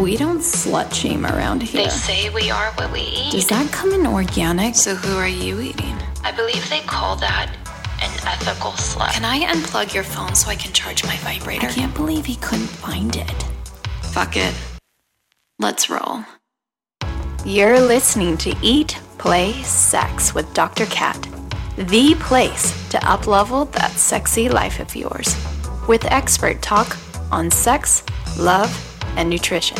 We don't slut shame around here. They say we are what we eat. Does that come in organic? So who are you eating? I believe they call that an ethical slut. Can I unplug your phone so I can charge my vibrator? I can't believe he couldn't find it. Fuck it. Let's roll. You're listening to Eat, Play, Sex with Dr. Cat, the place to uplevel that sexy life of yours, with expert talk on sex, love, and nutrition.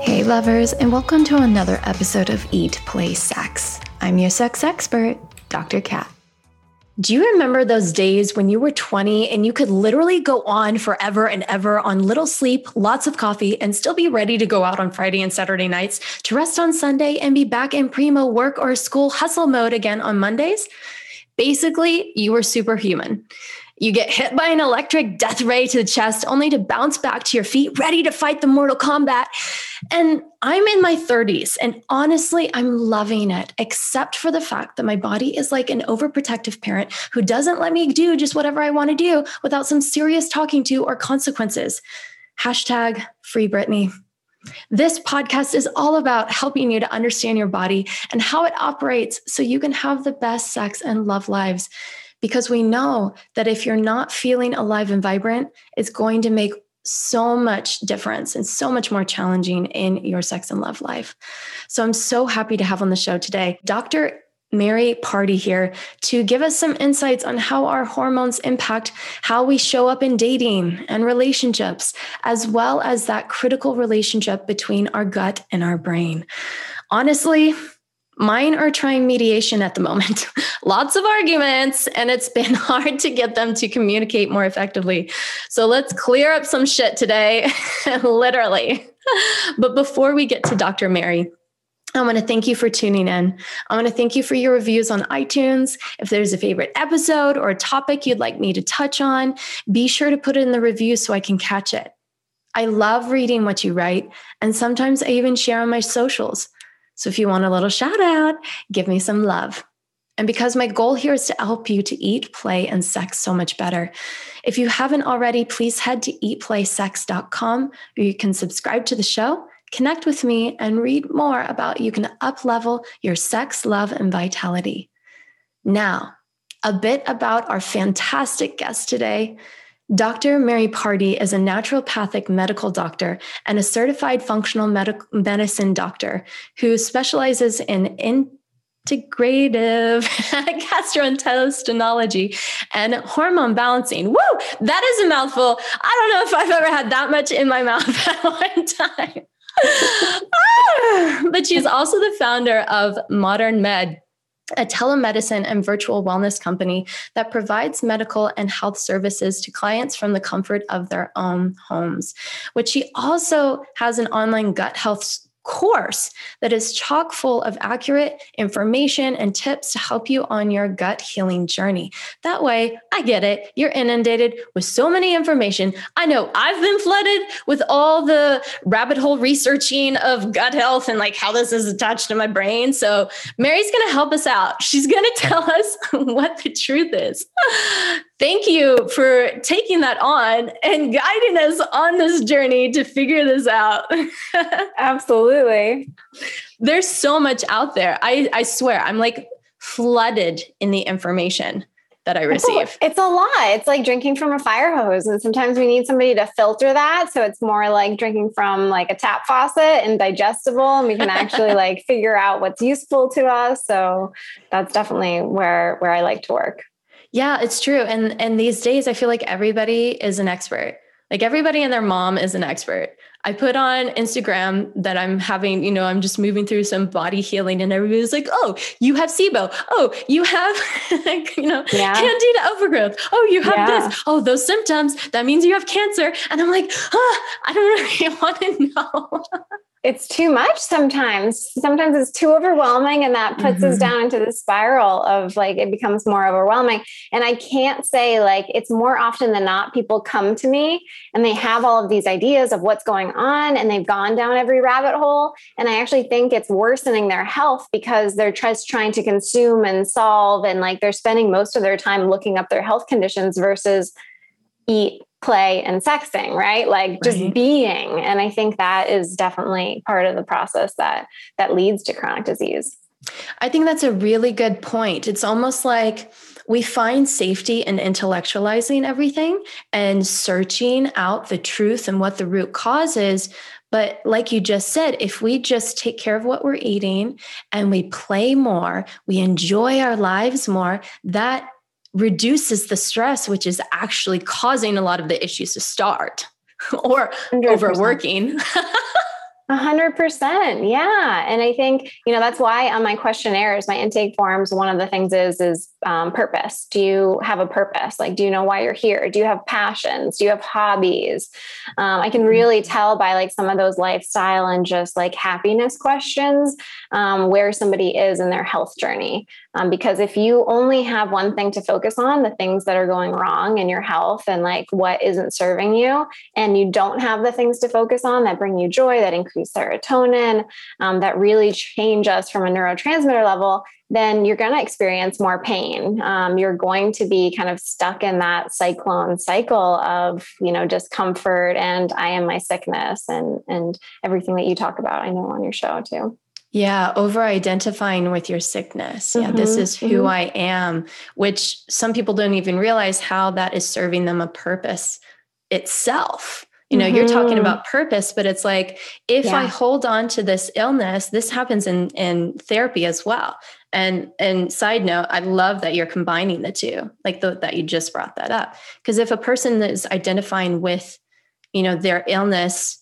Hey, lovers, and welcome to another episode of Eat, Play, Sex. I'm your sex expert, Dr. Cat. Do you remember those days when you were 20 and you could literally go on forever and ever on little sleep, lots of coffee, and still be ready to go out on Friday and Saturday nights to rest on Sunday and be back in primo work or school hustle mode again on Mondays? Basically, you were superhuman. You get hit by an electric death ray to the chest, only to bounce back to your feet, ready to fight the Mortal Kombat. And I'm in my 30s, and honestly, I'm loving it, except for the fact that my body is like an overprotective parent who doesn't let me do just whatever I want to do without some serious talking to or consequences. Hashtag free Britney. This podcast is all about helping you to understand your body and how it operates so you can have the best sex and love lives because we know that if you're not feeling alive and vibrant, it's going to make so much difference and so much more challenging in your sex and love life. So I'm so happy to have on the show today Dr. Mary Pardee here to give us some insights on how our hormones impact how we show up in dating and relationships, as well as that critical relationship between our gut and our brain. Honestly, Mine are trying mediation at the moment. Lots of arguments, and it's been hard to get them to communicate more effectively. So let's clear up some shit today, literally. but before we get to Dr. Mary, I want to thank you for tuning in. I want to thank you for your reviews on iTunes. If there's a favorite episode or a topic you'd like me to touch on, be sure to put it in the review so I can catch it. I love reading what you write, and sometimes I even share on my socials. So if you want a little shout out, give me some love. And because my goal here is to help you to eat, play, and sex so much better. If you haven't already, please head to eatplaysex.com where you can subscribe to the show, connect with me, and read more about you can up level your sex, love, and vitality. Now, a bit about our fantastic guest today. Dr. Mary Pardee is a naturopathic medical doctor and a certified functional medic- medicine doctor who specializes in integrative gastrointestinology and hormone balancing. Woo! That is a mouthful. I don't know if I've ever had that much in my mouth at one time. ah! But she's also the founder of Modern Med a telemedicine and virtual wellness company that provides medical and health services to clients from the comfort of their own homes. Which she also has an online gut health course that is chock full of accurate information and tips to help you on your gut healing journey. That way, I get it. You're inundated with so many information. I know I've been flooded with all the rabbit hole researching of gut health and like how this is attached to my brain. So, Mary's going to help us out. She's going to tell us what the truth is thank you for taking that on and guiding us on this journey to figure this out. Absolutely. There's so much out there. I, I swear, I'm like flooded in the information that I receive. It's a lot. It's like drinking from a fire hose. And sometimes we need somebody to filter that. So it's more like drinking from like a tap faucet and digestible. And we can actually like figure out what's useful to us. So that's definitely where where I like to work. Yeah, it's true. And and these days I feel like everybody is an expert. Like everybody and their mom is an expert. I put on Instagram that I'm having, you know, I'm just moving through some body healing and everybody's like, oh, you have SIBO. Oh, you have, you know, yeah. candida overgrowth. Oh, you have yeah. this. Oh, those symptoms. That means you have cancer. And I'm like, oh, I don't really want to know it's too much sometimes. Sometimes it's too overwhelming, and that puts mm-hmm. us down into the spiral of like it becomes more overwhelming. And I can't say like it's more often than not, people come to me and they have all of these ideas of what's going on, and they've gone down every rabbit hole. And I actually think it's worsening their health because they're just trying to consume and solve, and like they're spending most of their time looking up their health conditions versus eat play and sexing right like just being and i think that is definitely part of the process that that leads to chronic disease I think that's a really good point. It's almost like we find safety in intellectualizing everything and searching out the truth and what the root cause is. But like you just said, if we just take care of what we're eating and we play more, we enjoy our lives more, that reduces the stress, which is actually causing a lot of the issues to start or 100%. overworking. A hundred percent. Yeah. And I think, you know, that's why on my questionnaires, my intake forms, one of the things is, is um, purpose. Do you have a purpose? Like, do you know why you're here? Do you have passions? Do you have hobbies? Um, I can really tell by like some of those lifestyle and just like happiness questions um, where somebody is in their health journey. Um, because if you only have one thing to focus on, the things that are going wrong in your health and like what isn't serving you, and you don't have the things to focus on that bring you joy, that increase serotonin, um, that really change us from a neurotransmitter level, then you're going to experience more pain. Um, you're going to be kind of stuck in that cyclone cycle of, you know, discomfort and I am my sickness and and everything that you talk about. I know on your show too. Yeah, over identifying with your sickness. Yeah, this is who mhm. I am, which some people don't even realize how that is serving them a purpose itself. You know, you're talking Mhm. about purpose, but it's like if I hold on to this illness, this happens in in therapy as well. And and side note, I love that you're combining the two, like the, that you just brought that up. Because if a person is identifying with, you know, their illness,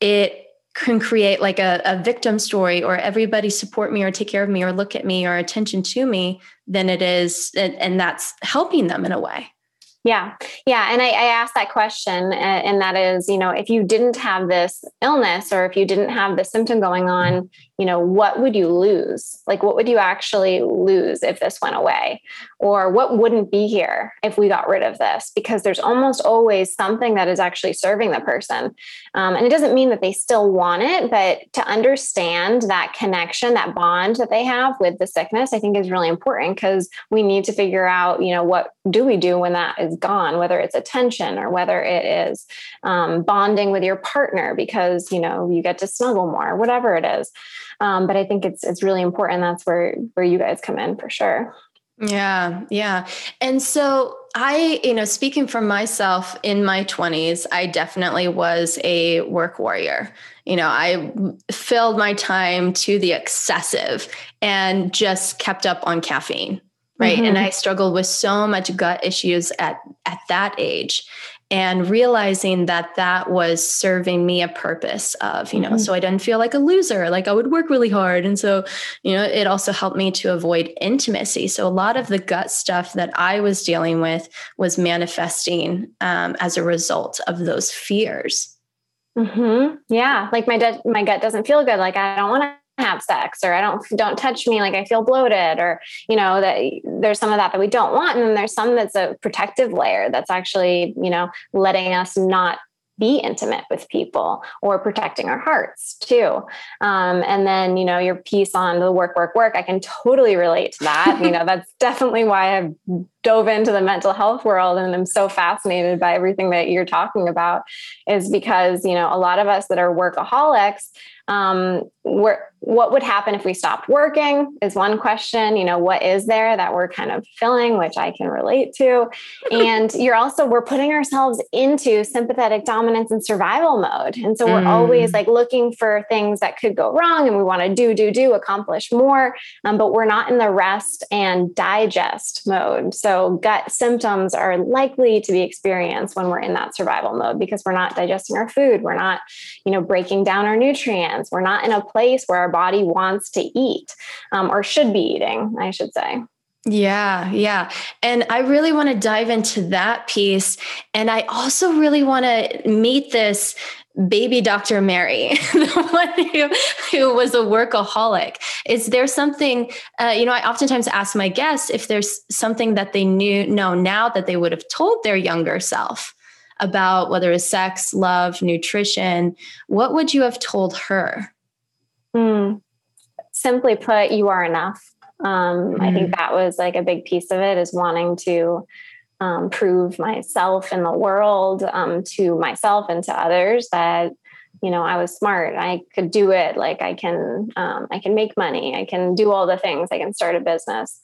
it can create like a, a victim story or everybody support me or take care of me or look at me or attention to me than it is and, and that's helping them in a way Yeah. Yeah. And I, I asked that question, and that is, you know, if you didn't have this illness or if you didn't have this symptom going on, you know, what would you lose? Like, what would you actually lose if this went away? Or what wouldn't be here if we got rid of this? Because there's almost always something that is actually serving the person. Um, and it doesn't mean that they still want it, but to understand that connection, that bond that they have with the sickness, I think is really important because we need to figure out, you know, what do we do when that is gone, whether it's attention or whether it is um, bonding with your partner because, you know, you get to snuggle more, whatever it is. Um, but I think it's it's really important. That's where where you guys come in for sure. yeah yeah and so i you know speaking for myself in my 20s i definitely was a work warrior you know i filled my time to the excessive and just kept up on caffeine right Mhm. and i struggled with so much gut issues at at that age and realizing that that was serving me a purpose of you know Mhm. so i didn't feel like a loser like i would work really hard and so you know it also helped me to avoid intimacy so a lot of the gut stuff that i was dealing with was manifesting um, as a result of those fears hmm Yeah, like my gut, my gut doesn't feel good. Like I don't want to have sex, or I don't don't touch me. Like I feel bloated, or you know that there's some of that that we don't want, and then there's some that's a protective layer that's actually you know letting us not be intimate with people or protecting our hearts too. Um, and then you know your piece on the work, work, work. I can totally relate to that. you know that's definitely why I've dove into the mental health world and I'm so fascinated by everything that you're talking about is because you know a lot of us that are workaholics um, we're, what would happen if we stopped working is one question you know what is there that we're kind of filling which i can relate to. And you're also we're putting ourselves into sympathetic dominance and survival mode. And so we're Mm. always like looking for things that could go wrong and we want to do do do accomplish more. Um, but we're not in the rest and digest mode. So gut symptoms are likely to be experienced when we're in that survival mode because we're not digesting our food. We're not you know breaking down our nutrients we're not in a place where our body wants to eat um, or should be eating i should say Yeah, yeah. And I really want to dive into that piece. And I also really want to meet this baby Dr. Mary, the one who, who was a workaholic. Is there something, uh, you know, I oftentimes ask my guests if there's something that they knew know now that they would have told their younger self about whether it's sex, love, nutrition. What would you have told her? Hmm. simply put you are enough um, i think that was like a big piece of it is wanting to um, prove myself in the world um, to myself and to others that you know i was smart i could do it like i can um, i can make money i can do all the things i can start a business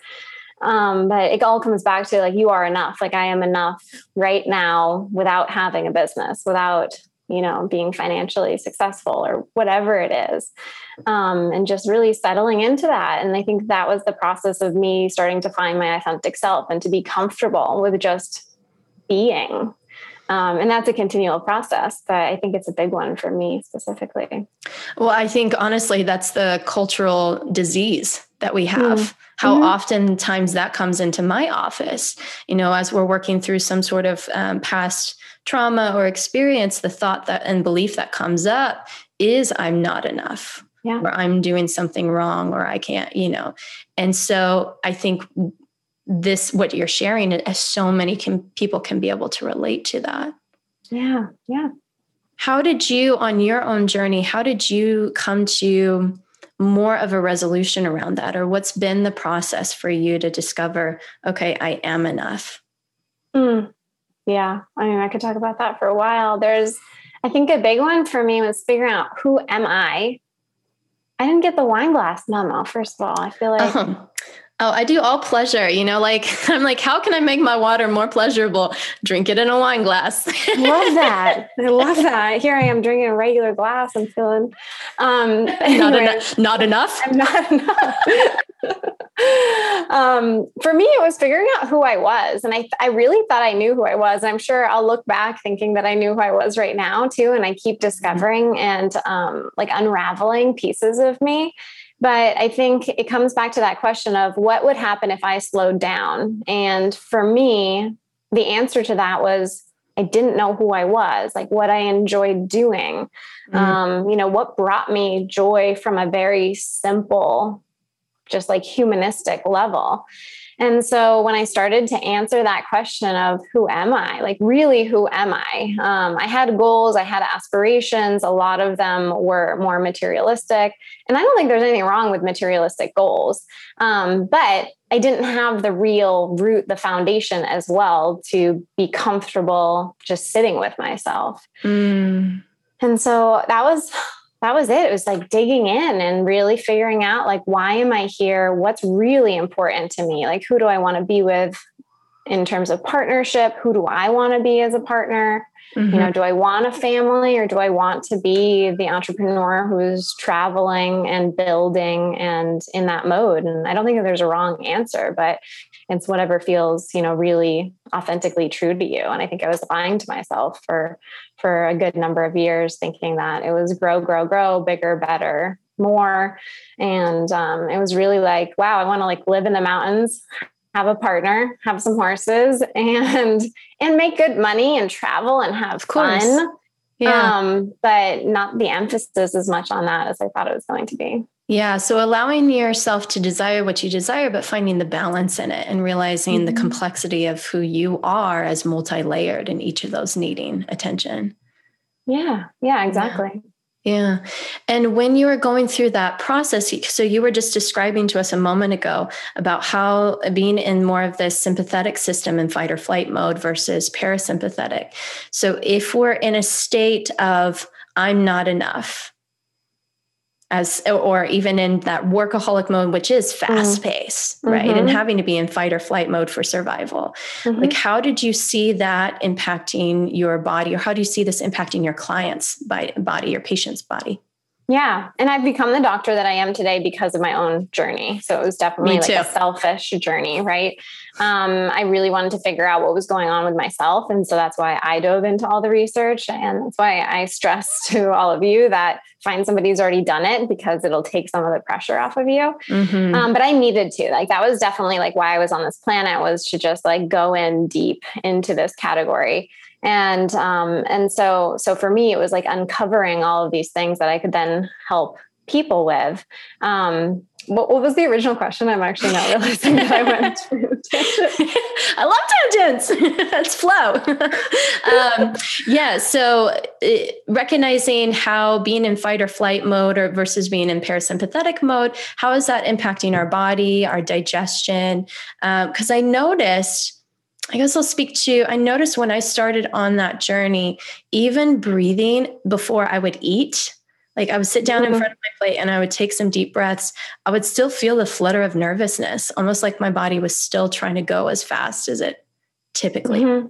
um, but it all comes back to like you are enough. Like i am enough right now without having a business without you know being financially successful or whatever it is. Um, and just really settling into that. And i think that was the process of me starting to find my authentic self and to be comfortable with just being. Um, and that's a continual process but i think it's a big one for me specifically. Well i think honestly that's the cultural disease that we have mm. how mm-hmm. oftentimes that comes into my office you know as we're working through some sort of um, past trauma or experience, the thought that and belief that comes up is I'm not enough. Yeah. Or I'm doing something wrong or I can't, you know. And so I think this what you're sharing as so many can, people can be able to relate to that. Yeah. Yeah. How did you on your own journey, how did you come to more of a resolution around that or what's been the process for you to discover okay, I am enough? Mm. Yeah. I mean, I could talk about that for a while. There's, I think a big one for me was figuring out who am I? I didn't get the wine glass memo, first of all. I feel like. Uh-huh. Oh, I do all pleasure. You know, like I'm like, how can I make my water more pleasurable? Drink it in a wine glass. love that. I love that. Here I am drinking a regular glass. I'm feeling um not, enough. not enough. I'm not enough. um, for me, it was figuring out who I was. And I, I really thought I knew who I was. And I'm sure I'll look back thinking that I knew who I was right now, too. And I keep mm-hmm. discovering and um, like unraveling pieces of me. But I think it comes back to that question of what would happen if I slowed down? And for me, the answer to that was I didn't know who I was, like what I enjoyed doing. Mm. Um, you know, what brought me joy from a very simple just like humanistic level. And so when I started to answer that question of who am I, like really who am I? Um, I had goals, I had aspirations. A lot of them were more materialistic. And I don't think there's anything wrong with materialistic goals. Um, but I didn't have the real root, the foundation as well to be comfortable just sitting with myself. Mm. And so that was that was it. It was like digging in and really figuring out like why am I here? What's really important to me? Like who do I want to be with in terms of partnership? Who do I want to be as a partner? Mm-hmm. You know, do I want a family or do I want to be the entrepreneur who's traveling and building and in that mode? And I don't think there's a wrong answer, but it's whatever feels you know really authentically true to you. And i think i was lying to myself for for a good number of years thinking that it was grow grow grow bigger better more. And um, it was really like wow i want to like live in the mountains have a partner have some horses and and make good money and travel and have fun. Yeah. um but not the emphasis as much on that as i thought it was going to be yeah. So allowing yourself to desire what you desire, but finding the balance in it and realizing mm-hmm. the complexity of who you are as multi layered and each of those needing attention. Yeah. Yeah, exactly. Yeah. yeah. And when you were going through that process, so you were just describing to us a moment ago about how being in more of this sympathetic system in fight or flight mode versus parasympathetic. So if we're in a state of, I'm not enough, as or even in that workaholic mode which is fast paced mm-hmm. right and mm-hmm. having to be in fight or flight mode for survival mm-hmm. like how did you see that impacting your body or how do you see this impacting your client's body your patient's body yeah. And I've become the doctor that I am today because of my own journey. So it was definitely like a selfish journey, right? Um, I really wanted to figure out what was going on with myself. And so that's why I dove into all the research. And that's why I stress to all of you that find somebody who's already done it because it'll take some of the pressure off of you. Mm-hmm. Um, but I needed to. Like that was definitely like why I was on this planet was to just like go in deep into this category and um, and so so for me it was like uncovering all of these things that i could then help people with um, what, what, was the original question? I'm actually not realizing that i went to i love tangents. That's flow. Um, yeah so it, uh, recognizing how being in fight or flight mode or versus being in parasympathetic mode how is that impacting our body our digestion? Because um, i noticed I guess I'll speak to. I noticed when I started on that journey, even breathing before I would eat, like I would sit down mm-hmm. in front of my plate and I would take some deep breaths, I would still feel the flutter of nervousness, almost like my body was still trying to go as fast as it typically. Mm-hmm.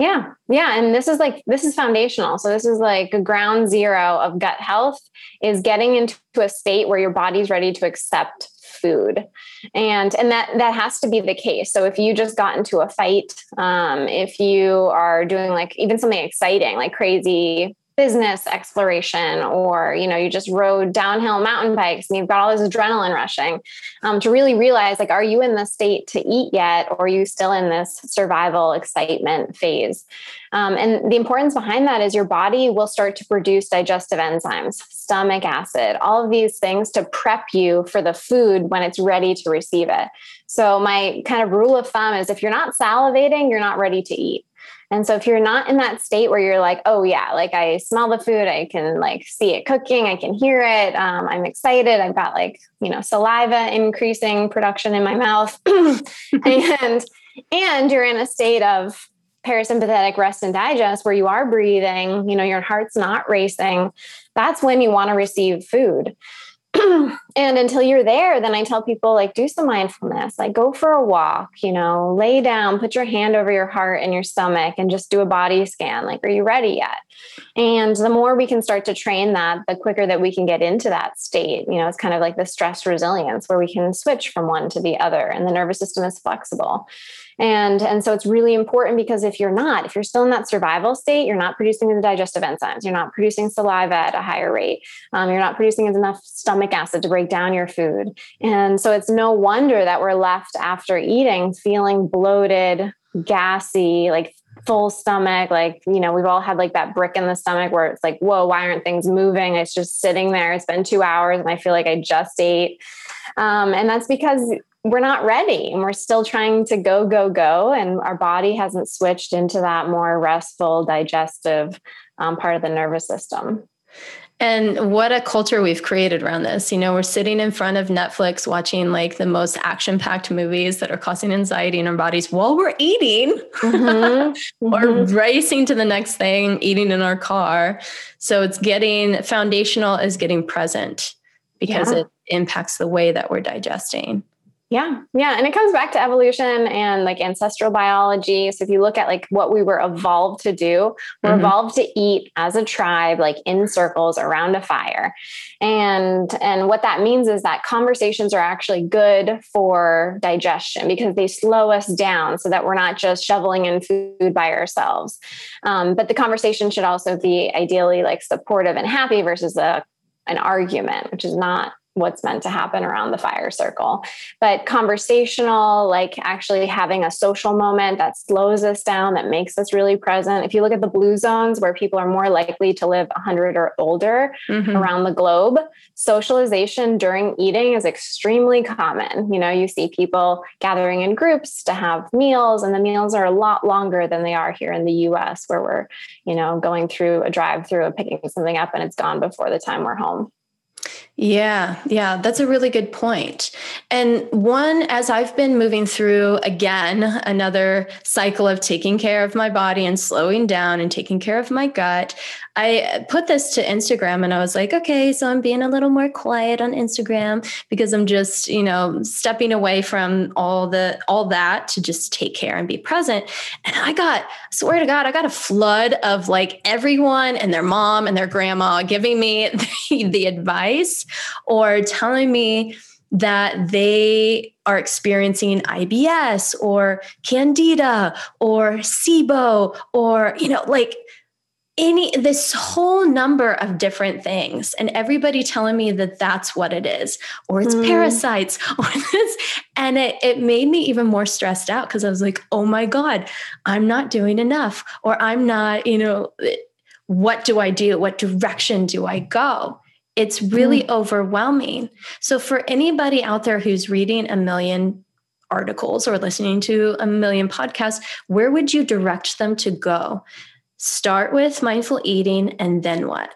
Yeah. Yeah. And this is like, this is foundational. So, this is like a ground zero of gut health is getting into a state where your body's ready to accept food and and that that has to be the case so if you just got into a fight um, if you are doing like even something exciting like crazy business exploration or you know you just rode downhill mountain bikes and you've got all this adrenaline rushing um, to really realize like are you in the state to eat yet? Or are you still in this survival excitement phase? Um, and the importance behind that is your body will start to produce digestive enzymes stomach acid all of these things to prep you for the food when it's ready to receive it. So my kind of rule of thumb is if you're not salivating you're not ready to eat and so if you're not in that state where you're like, oh yeah, like I smell the food, I can like see it cooking, I can hear it, um, I'm excited, I've got like you know saliva increasing production in my mouth, and and you're in a state of parasympathetic rest and digest where you are breathing, you know your heart's not racing. That's when you want to receive food. and until you're there, then I tell people like do some mindfulness, like go for a walk, you know, lay down, put your hand over your heart and your stomach and just do a body scan. Like, are you ready yet? And the more we can start to train that, the quicker that we can get into that state. You know, it's kind of like the stress resilience where we can switch from one to the other and the nervous system is flexible and and so it's really important because if you're not if you're still in that survival state you're not producing the digestive enzymes you're not producing saliva at a higher rate um, you're not producing enough stomach acid to break down your food. And so it's no wonder that we're left after eating feeling bloated gassy like full stomach like you know we've all had like that brick in the stomach where it's like whoa why aren't things moving? It's just sitting there. It's been two hours and i feel like i just ate. Um, and that's because we're not ready and we're still trying to go, go, go. And our body hasn't switched into that more restful, digestive um, part of the nervous system. And what a culture we've created around this. You know, we're sitting in front of Netflix watching like the most action packed movies that are causing anxiety in our bodies while we're eating mm-hmm. or mm-hmm. racing to the next thing, eating in our car. So it's getting foundational is getting present because yeah. it impacts the way that we're digesting. Yeah. Yeah. And it comes back to evolution and like ancestral biology. So if you look at like what we were evolved to do, we're mm-hmm. evolved to eat as a tribe, like in circles around a fire. And and what that means is that conversations are actually good for digestion because they slow us down so that we're not just shoveling in food by ourselves. Um, but the conversation should also be ideally like supportive and happy versus a an argument, which is not what's meant to happen around the fire circle. But conversational, like actually having a social moment that slows us down, that makes us really present. If you look at the blue zones where people are more likely to live 100 or older mm-hmm. around the globe, socialization during eating is extremely common. You know, you see people gathering in groups to have meals, and the meals are a lot longer than they are here in the US, where we're, you know, going through a drive through, picking something up, and it's gone before the time we're home. Yeah, yeah, that's a really good point. And one, as I've been moving through again, another cycle of taking care of my body and slowing down and taking care of my gut, I put this to Instagram and I was like, okay, so I'm being a little more quiet on Instagram because I'm just, you know, stepping away from all the all that to just take care and be present. And I got, swear to God, I got a flood of like everyone and their mom and their grandma giving me the, the advice or telling me that they are experiencing IBS or candida or SIBO or, you know, like any this whole number of different things and everybody telling me that that's what it is or it's mm. parasites or this. And it, it made me even more stressed out because i was like oh my god i'm not doing enough or i'm not you know what do i do? What direction do i go? It's really mm. overwhelming. So for anybody out there who's reading a million articles or listening to a million podcasts where would you direct them to go Start with mindful eating and then what?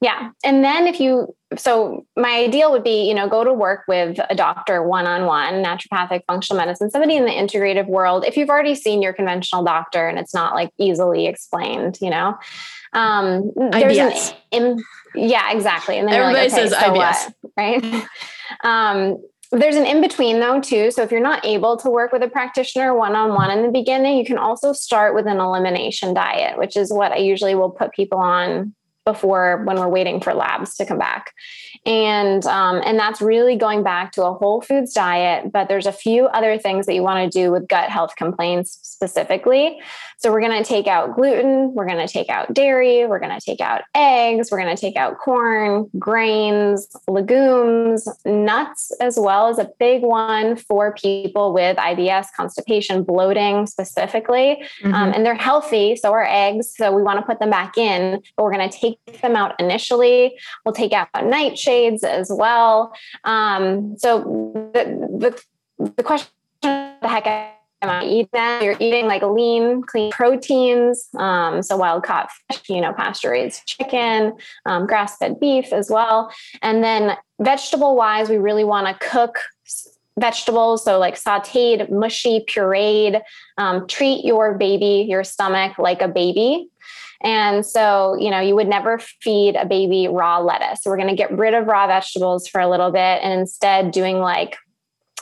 Yeah. And then if you, so my ideal would be, you know, go to work with a doctor one on one, naturopathic functional medicine, somebody in the integrative world. If you've already seen your conventional doctor and it's not like easily explained, you know, um, there's IBS. an, yeah, exactly. And then everybody like, okay, says so IBS, what? right? um, there's an in between though too. So if you're not able to work with a practitioner one on one in the beginning, you can also start with an elimination diet, which is what I usually will put people on before when we're waiting for labs to come back. And um, and that's really going back to a whole foods diet but there's a few other things that you want to do with gut health complaints specifically. So we're going to take out gluten we're going to take out dairy we're going to take out eggs we're going to take out corn grains legumes nuts as well as a big one for people with ibs constipation bloating specifically. Um, mm-hmm. um, and they're healthy so are eggs so we want to put them back in but we're going to take them out initially we'll take out nightshades as well. Um, so the, the, the question, the heck am I eating? You're eating like lean, clean proteins. Um, so wild caught fish, you know, pasture raised chicken, um, grass fed beef as well. And then vegetable wise, we really want to cook vegetables. So like sauteed, mushy, pureed. Um, treat your baby, your stomach like a baby. And so, you know, you would never feed a baby raw lettuce. So we're going to get rid of raw vegetables for a little bit and instead doing like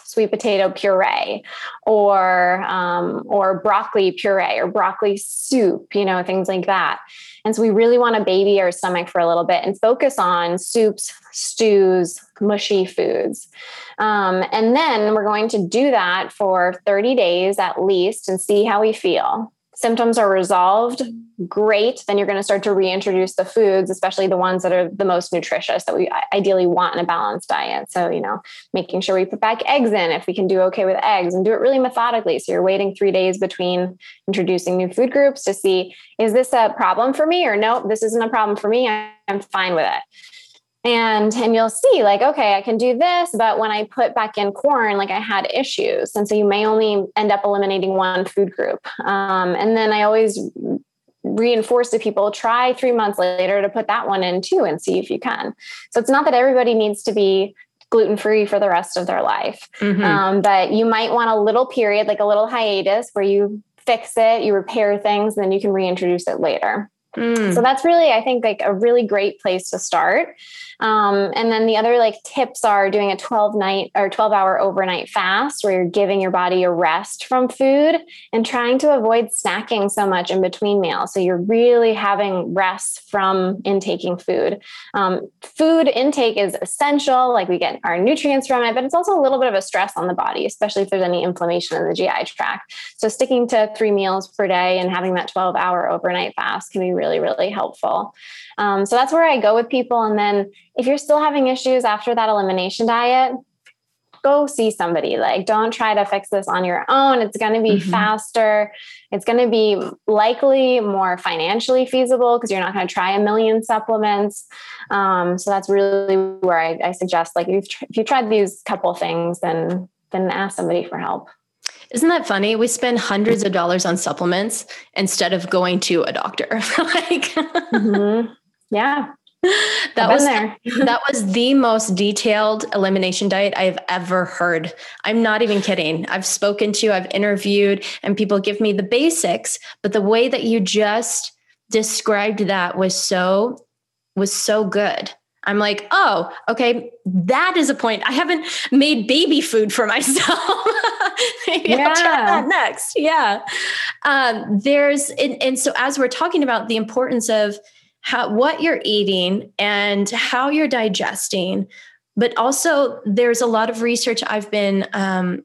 sweet potato puree or um, or broccoli puree or broccoli soup, you know, things like that. And so we really want to baby our stomach for a little bit and focus on soups, stews, mushy foods. Um, and then we're going to do that for 30 days at least and see how we feel symptoms are resolved, great. Then you're going to start to reintroduce the foods, especially the ones that are the most nutritious that we ideally want in a balanced diet. So, you know, making sure we put back eggs in if we can do okay with eggs and do it really methodically. So you're waiting three days between introducing new food groups to see is this a problem for me or no, this isn't a problem for me. I'm fine with it and and you'll see like okay i can do this but when i put back in corn like i had issues and so you may only end up eliminating one food group um, and then i always reinforce to people try three months later to put that one in too and see if you can so it's not that everybody needs to be gluten free for the rest of their life mm-hmm. um, but you might want a little period like a little hiatus where you fix it you repair things and then you can reintroduce it later Mm. So that's really, I think, like a really great place to start. Um, and then the other like tips are doing a 12 night or 12 hour overnight fast where you're giving your body a rest from food and trying to avoid snacking so much in between meals. So you're really having rest from intaking food. Um, food intake is essential, like we get our nutrients from it, but it's also a little bit of a stress on the body, especially if there's any inflammation in the GI tract. So sticking to three meals per day and having that 12 hour overnight fast can be really, really helpful. Um, so that's where I go with people. And then if you're still having issues after that elimination diet, go see somebody. Like, don't try to fix this on your own. It's going to be mm-hmm. faster. It's going to be likely more financially feasible because you're not going to try a million supplements. Um, so that's really where I, I suggest, like, if you've, tr- if you've tried these couple things, then then ask somebody for help. Isn't that funny? We spend hundreds of dollars on supplements instead of going to a doctor. like, mm-hmm. Yeah, that was that was the most detailed elimination diet I've ever heard. I'm not even kidding. I've spoken to, I've interviewed, and people give me the basics, but the way that you just described that was so was so good. I'm like, oh, okay, that is a point. I haven't made baby food for myself. Maybe yeah. I'll try that next. Yeah. Um, there's, and, and so as we're talking about the importance of how, what you're eating and how you're digesting, but also there's a lot of research I've been um,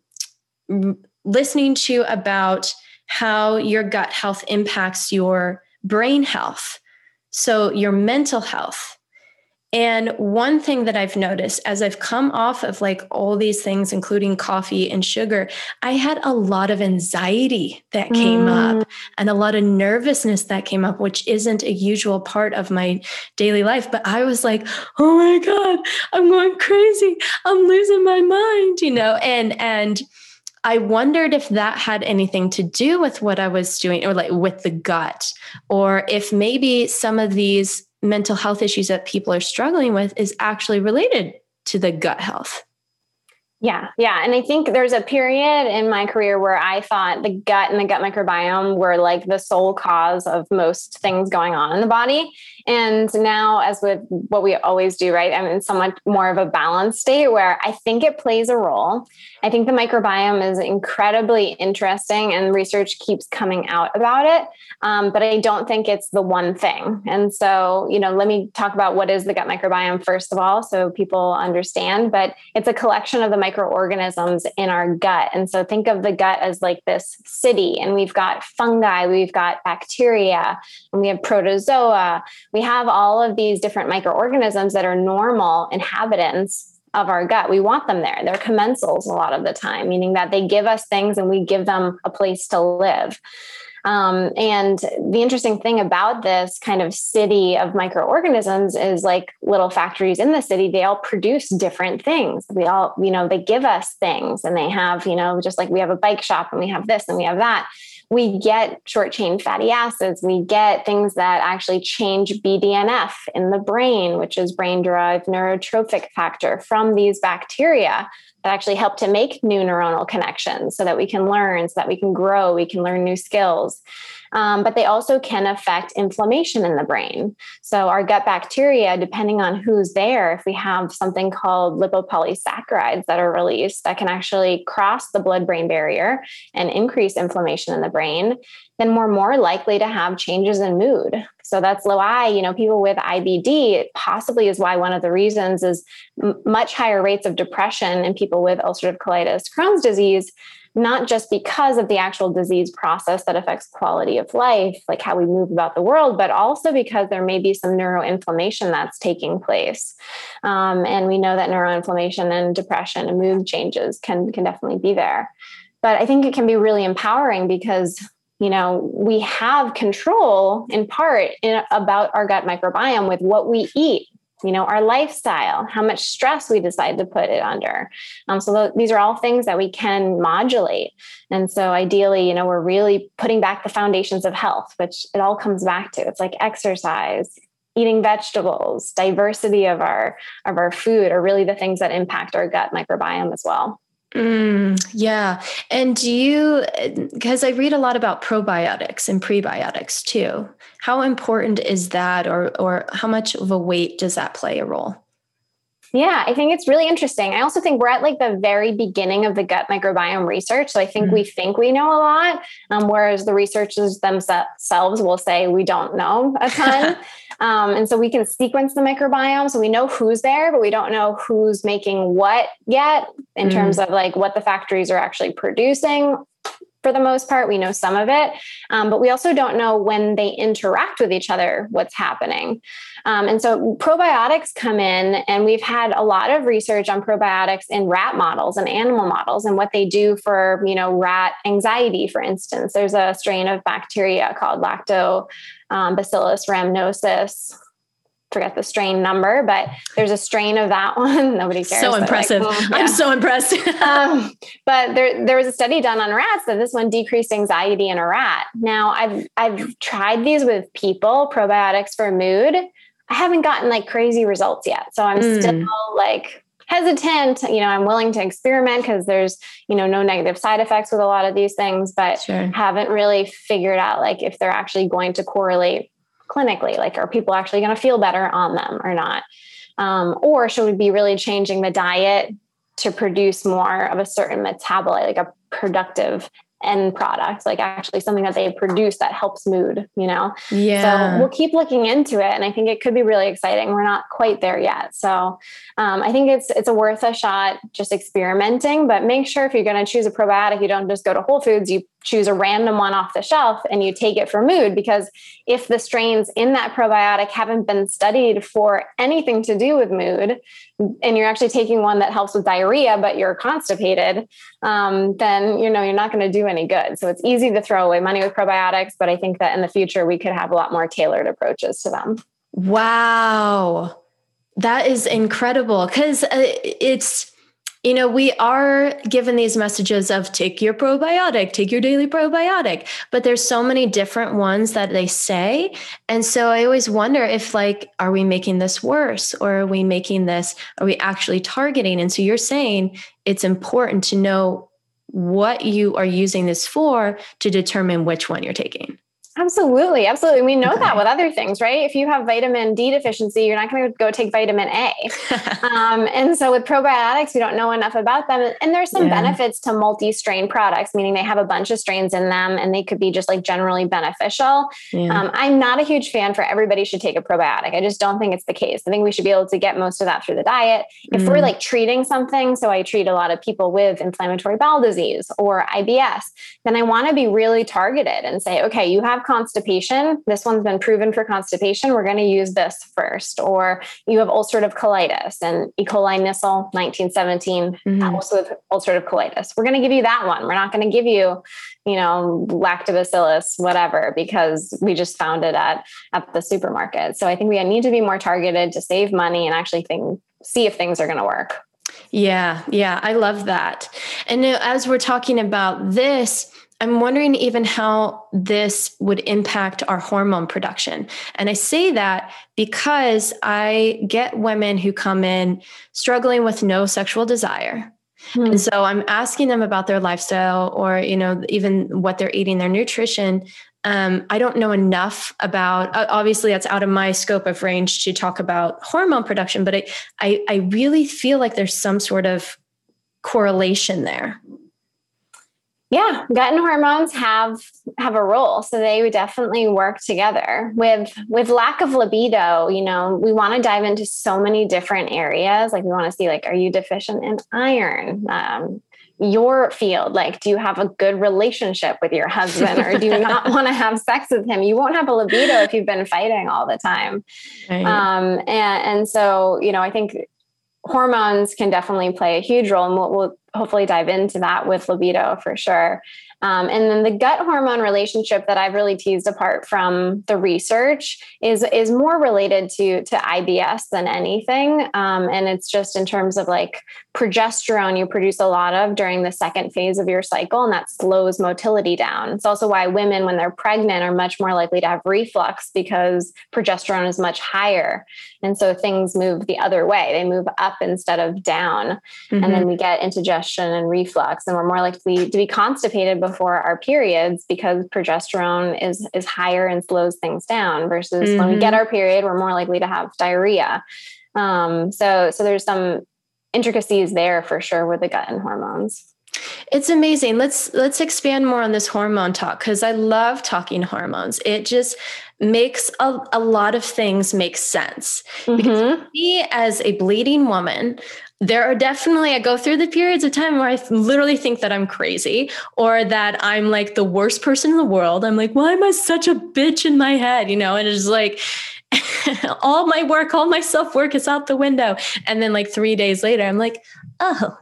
listening to about how your gut health impacts your brain health. So your mental health and one thing that I've noticed as I've come off of like all these things, including coffee and sugar, I had a lot of anxiety that came mm. up and a lot of nervousness that came up, which isn't a usual part of my daily life. But I was like, oh my God, I'm going crazy. I'm losing my mind, you know, and, and, I wondered if that had anything to do with what I was doing or like with the gut, or if maybe some of these mental health issues that people are struggling with is actually related to the gut health. Yeah, yeah. And I think there's a period in my career where I thought the gut and the gut microbiome were like the sole cause of most things going on in the body. And now, as with what we always do, right? I'm in somewhat more of a balanced state where I think it plays a role. I think the microbiome is incredibly interesting and research keeps coming out about it. Um, but I don't think it's the one thing. And so, you know, let me talk about what is the gut microbiome first of all, so people understand. But it's a collection of the microorganisms in our gut. And so think of the gut as like this city, and we've got fungi, we've got bacteria, and we have protozoa we have all of these different microorganisms that are normal inhabitants of our gut. We want them there. They're commensals a lot of the time, meaning that they give us things and we give them a place to live. Um, and the interesting thing about this kind of city of microorganisms is like little factories in the city, they all produce different things. We all, you know, they give us things and they have, you know, just like we have a bike shop and we have this and we have that we get short chain fatty acids. We get things that actually change BDNF in the brain, which is brain derived neurotrophic factor from these bacteria that actually help to make new neuronal connections so that we can learn, so that we can grow, we can learn new skills. Um, but they also can affect inflammation in the brain. So, our gut bacteria, depending on who's there, if we have something called lipopolysaccharides that are released that can actually cross the blood brain barrier and increase inflammation in the brain, then we're more likely to have changes in mood. So that's low I, you know, people with IBD possibly is why one of the reasons is m- much higher rates of depression in people with ulcerative colitis, Crohn's disease, not just because of the actual disease process that affects quality of life, like how we move about the world, but also because there may be some neuroinflammation that's taking place. Um, and we know that neuroinflammation and depression and mood changes can, can definitely be there. But I think it can be really empowering because you know we have control in part in, about our gut microbiome with what we eat you know our lifestyle how much stress we decide to put it under. Um, so th- these are all things that we can modulate. And so ideally you know we're really putting back the foundations of health which it all comes back to. It's like exercise eating vegetables diversity of our of our food are really the things that impact our gut microbiome as well Mm, yeah. And do you, because I read a lot about probiotics and prebiotics too. How important is that, or, or how much of a weight does that play a role? Yeah, I think it's really interesting. I also think we're at like the very beginning of the gut microbiome research. So I think mm-hmm. we think we know a lot, um, whereas the researchers themselves will say we don't know a ton. um, and so we can sequence the microbiome. So we know who's there, but we don't know who's making what yet in mm-hmm. terms of like what the factories are actually producing for the most part. We know some of it, um, but we also don't know when they interact with each other, what's happening. Um, and so probiotics come in, and we've had a lot of research on probiotics in rat models and animal models and what they do for, you know, rat anxiety, for instance. There's a strain of bacteria called lactobacillus um, rhamnosus forget the strain number, but there's a strain of that one. Nobody cares. So impressive. Like, yeah. I'm so impressed. um, but there, there was a study done on rats that this one decreased anxiety in a rat. Now I've, I've tried these with people, probiotics for mood. I haven't gotten like crazy results yet. So I'm mm. still like hesitant. You know, I'm willing to experiment because there's, you know, no negative side effects with a lot of these things, but sure. haven't really figured out like if they're actually going to correlate clinically? Like, are people actually going to feel better on them or not? Um, or should we be really changing the diet to produce more of a certain metabolite, like a productive end product, like actually something that they produce that helps mood, you know? Yeah. So we'll keep looking into it. And I think it could be really exciting. We're not quite there yet. So um, I think it's it's a worth a shot just experimenting, but make sure if you're going to choose a probiotic, you don't just go to Whole Foods, you choose a random one off the shelf and you take it for mood because if the strains in that probiotic haven't been studied for anything to do with mood and you're actually taking one that helps with diarrhea but you're constipated um, then you know you're not going to do any good. So it's easy to throw away money with probiotics but i think that in the future we could have a lot more tailored approaches to them. Wow. That is incredible because uh, it's you know, we are given these messages of take your probiotic, take your daily probiotic, but there's so many different ones that they say. And so I always wonder if, like, are we making this worse or are we making this, are we actually targeting? And so you're saying it's important to know what you are using this for to determine which one you're taking. Absolutely, absolutely. We know okay. that with other things, right? If you have vitamin D deficiency, you're not going to go take vitamin A. um, and so with probiotics, we don't know enough about them. And there's some yeah. benefits to multi-strain products, meaning they have a bunch of strains in them, and they could be just like generally beneficial. Yeah. Um, I'm not a huge fan for everybody should take a probiotic. I just don't think it's the case. I think we should be able to get most of that through the diet. If mm. we're like treating something, so I treat a lot of people with inflammatory bowel disease or IBS, then I want to be really targeted and say, okay, you have constipation. This one's been proven for constipation. We're going to use this first. Or you have ulcerative colitis and E. coli Nissl 1917, mm-hmm. also with ulcerative colitis. We're going to give you that one. We're not going to give you, you know, lactobacillus, whatever, because we just found it at, at the supermarket. So I think we need to be more targeted to save money and actually think, see if things are going to work. Yeah, yeah, I love that. And as we're talking about this, I'm wondering even how this would impact our hormone production. And I say that because I get women who come in struggling with no sexual desire. Hmm. And so I'm asking them about their lifestyle or, you know, even what they're eating, their nutrition. Um, I don't know enough about, obviously that's out of my scope of range to talk about hormone production, but I, I, I really feel like there's some sort of correlation there. Yeah, gut and hormones have have a role, so they would definitely work together. With with lack of libido, you know, we want to dive into so many different areas. Like we want to see, like, are you deficient in iron? Um, your field like do you have a good relationship with your husband or do you not want to have sex with him you won't have a libido if you've been fighting all the time right. um, and, and so you know i think hormones can definitely play a huge role and we'll, we'll hopefully dive into that with libido for sure. Um, and then the gut hormone relationship that I've really teased apart from the research is is more related to to IBS than anything. Um, and it's just in terms of like progesterone you produce a lot of during the second phase of your cycle, and that slows motility down. It's also why women, when they're pregnant, are much more likely to have reflux because progesterone is much higher. And so things move the other way, they move up instead of down. Mm-hmm. And then we get indigestion and reflux, and we're more likely to be constipated before our periods because progesterone is, is higher and slows things down versus mm-hmm. when we get mm-hmm. our period, we're more likely to have diarrhea. Um, so, so there's some intricacies there for sure with the gut and hormones. It's amazing. Let's let's expand more on this hormone talk because I love talking hormones. It just makes a, a lot of things make sense. Mm-hmm. Because me as a bleeding woman, there are definitely I go through the periods of time where I literally think that I'm crazy or that I'm like the worst person in the world. I'm like, why am I such a bitch in my head? You know, and it's like all my work, all my self work is out the window. And then, like, three days later, I'm like, oh,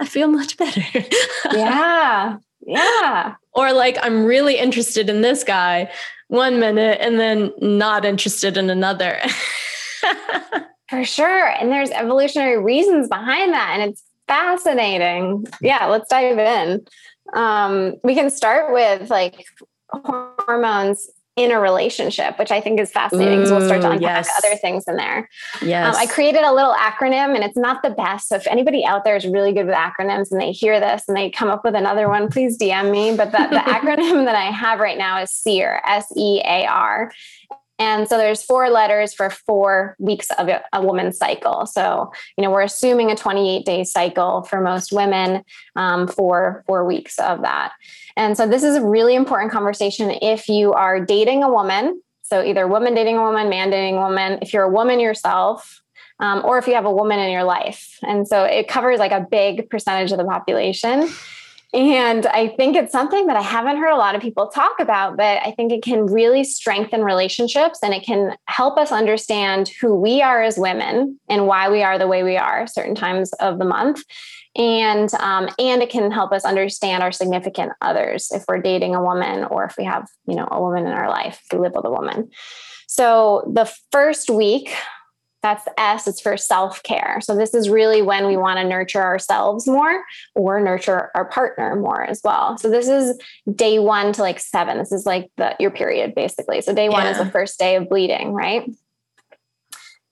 I feel much better. yeah. Yeah. Or like, I'm really interested in this guy one minute and then not interested in another. For sure. And there's evolutionary reasons behind that. And it's fascinating. Yeah, let's dive in. Um, we can start with like hormones in a relationship, which I think is fascinating because we'll start to unpack yes. other things in there. Yes. Um, I created a little acronym and it's not the best. So if anybody out there is really good with acronyms and they hear this and they come up with another one, please DM me. But the, the acronym that I have right now is SEAR, S E A R. And so there's four letters for four weeks of a, woman's cycle. So, you know, we're assuming a 28 day cycle for most women um, for four weeks of that. And so this is a really important conversation if you are dating a woman. So either woman dating a woman, man dating a woman, if you're a woman yourself, um, or if you have a woman in your life. And so it covers like a big percentage of the population. And I think it's something that I haven't heard a lot of people talk about, but I think it can really strengthen relationships and it can help us understand who we are as women and why we are the way we are certain times of the month. And um, and it can help us understand our significant others if we're dating a woman or if we have you know a woman in our life if we live with a woman. So the first week That's the S, it's for self care. So, this is really when we want to nurture ourselves more or nurture our partner more as well. So, this is day one to like seven. This is like the your period basically. So, day one yeah. is the first day of bleeding, right?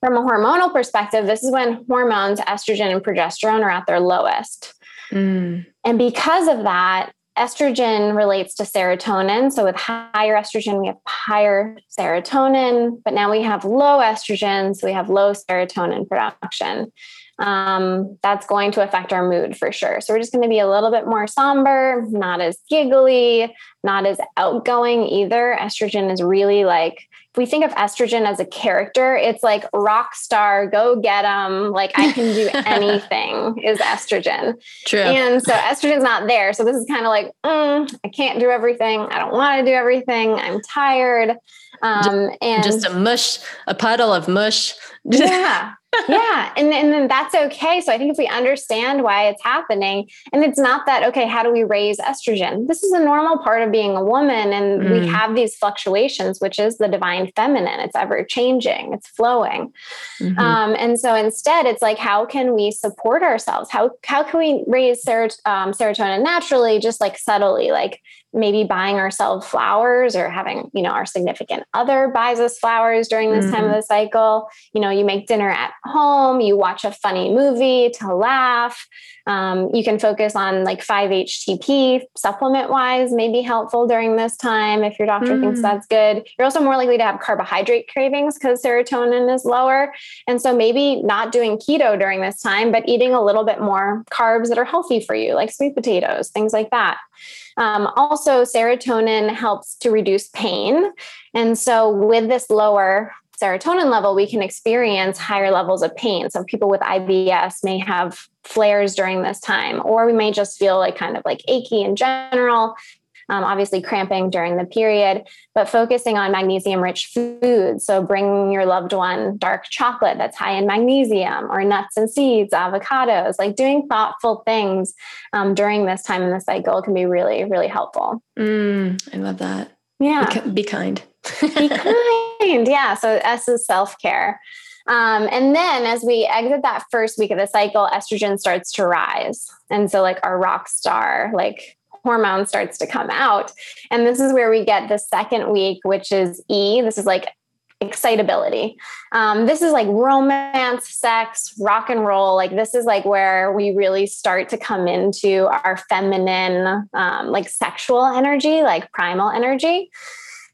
From a hormonal perspective, this is when hormones, estrogen and progesterone, are at their lowest. Mm. And because of that, estrogen relates to serotonin. So with higher estrogen, we have higher serotonin, but now we have low estrogen, so we have low serotonin production. Um, that's going to affect our mood for sure. So we're just going to be a little bit more somber, not as giggly, not as outgoing either. Estrogen is really like if we think of estrogen as a character, it's like rock star, go get them. Like I can do anything is estrogen. True. And so estrogen's not there. So this is kind of like, mm, I can't do everything. I don't want to do everything. I'm tired. Um, just, and just a mush, a puddle of mush. yeah yeah. And, and then that's okay. So I think if we understand why it's happening, and it's not that, okay, how do we raise estrogen? This is a normal part of being a woman. And mm. we have these fluctuations, which is the divine feminine. It's ever changing, it's flowing. Mm-hmm. Um, and so instead, it's like, how can we support ourselves? How, how can we raise um, serotonin naturally, just like subtly? Like maybe buying ourselves flowers or having you know our significant other buys us flowers during this mm-hmm. time of mm-hmm. the cycle you know you make dinner at home you watch a funny movie to laugh um, you can focus on like 5-htp supplement wise may be helpful during this time if your doctor mm. thinks that's good you're also more likely to have carbohydrate cravings because serotonin is lower and so maybe not doing keto during this time but eating a little bit more carbs that are healthy for you like sweet potatoes things like that um, also, serotonin helps to reduce pain. And so, with this lower serotonin level, we can experience higher levels of pain. So, people with IBS may have flares during this time, or we may just feel like kind of like achy in general um, obviously cramping during the period, but focusing on magnesium rich foods. So bring your loved one dark chocolate that's high in magnesium or nuts and seeds, avocados, like doing thoughtful things um, during this time in the cycle can be really, really helpful. Mm, I love that. Yeah. Be, be kind. be kind. Yeah. So S is self care. Um, and then as we exit that first week of the cycle, estrogen starts to rise. And so, like, our rock star, like, hormone starts to come out. And this is where we get the second week, which is E. This is like excitability. Um, this is like romance, sex, rock and roll. Like this is like where we really start to come into our feminine, um, like sexual energy, like primal energy.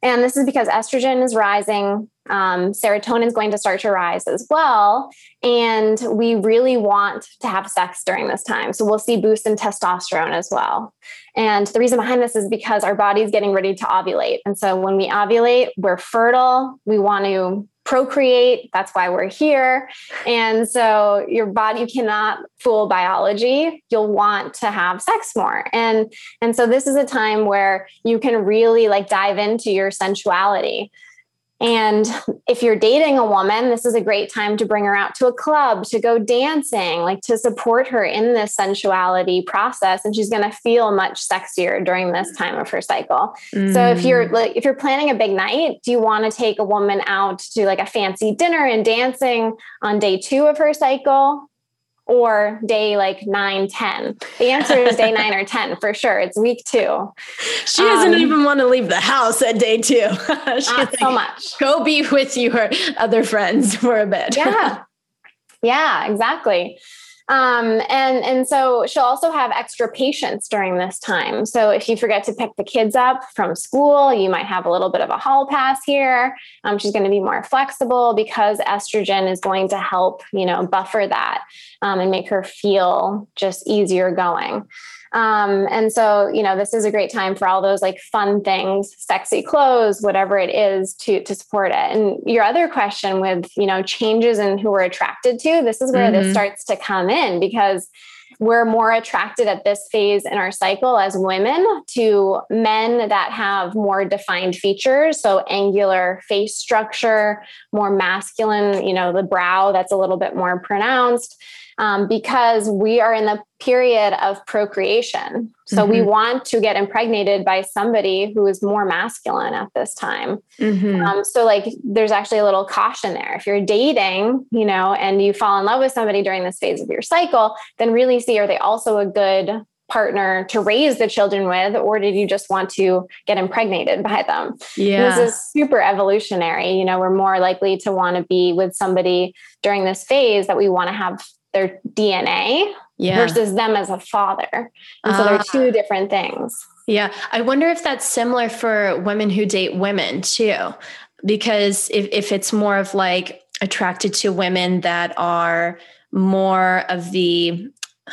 And this is because estrogen is rising, um, serotonin is going to start to rise as well. And we really want to have sex during this time. So we'll see boosts in testosterone as well. And the reason behind this is because our body's getting ready to ovulate. And so when we ovulate, we're fertile. We want to procreate. That's why we're here. And so your body, you cannot fool biology. You'll want to have sex more. And, and so this is a time where you can really like dive into your sensuality. And if you're dating a woman, this is a great time to bring her out to a club, to go dancing, like to support her in this sensuality process. And she's going to feel much sexier during this time of her cycle. Mm. So if you're mm. like, if you're planning a big night, do you want to take a woman out to like a fancy dinner and dancing on day two of her cycle? Or day like 9 10 the answer is day 9 or 10 for sure. It's week two. She doesn't um, even want to leave the house at day two. Not like, so much. Go be with your other friends for a bit. Yeah. Yeah exactly um, and and so she'll also have extra patience during this time. So if you forget to pick the kids up from school, you might have a little bit of a hall pass here. Um, she's going to be more flexible because estrogen is going to help, you know, buffer that um, and make her feel just easier going. Um, and so, you know, this is a great time for all those like fun things, sexy clothes, whatever it is to, to support it. And your other question with, you know, changes in who we're attracted to, this is where mm-hmm. this starts to come in because we're more attracted at this phase in our cycle as women to men that have more defined features. So, angular face structure, more masculine, you know, the brow that's a little bit more pronounced um, because we are in the period of procreation. So mm-hmm. we want to get impregnated by somebody who is more masculine at this time. Mm-hmm. Um, so, like, there's actually a little caution there. If you're dating, you know, and you fall in love with somebody during this phase of your cycle, then really see are they also a good partner to raise the children with, or did you just want to get impregnated by them? Yeah. This is super evolutionary. You know, we're more likely to want to be with somebody during this phase that we want to have their DNA yeah. versus them as a father. And so they're ah. two different things. Yeah. I wonder if that's similar for women who date women too. Because if, if it's more of like attracted to women that are more of the,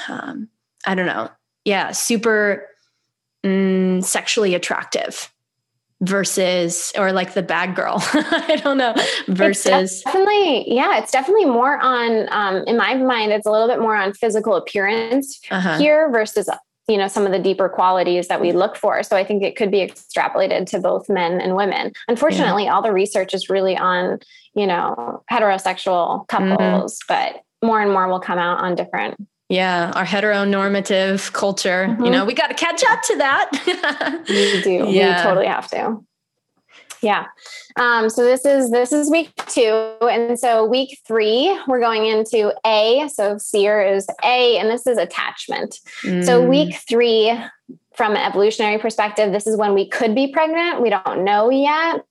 um, I don't know, yeah, super mm, sexually attractive versus or like the bad girl i don't know versus definitely yeah it's definitely more on um in my mind it's a little bit more on physical appearance uh-huh. here versus you know some of the deeper qualities that we look for so i think it could be extrapolated to both men and women unfortunately yeah. all the research is really on you know heterosexual couples mm-hmm. but more and more will come out on different yeah, our heteronormative culture. Mm-hmm. You know, we got to catch up to that. we do. Yeah. We totally have to. Yeah. Um, so this is this is week two, and so week three we're going into A. So SEAR is A, and this is attachment. Mm. So week three, from an evolutionary perspective, this is when we could be pregnant. We don't know yet.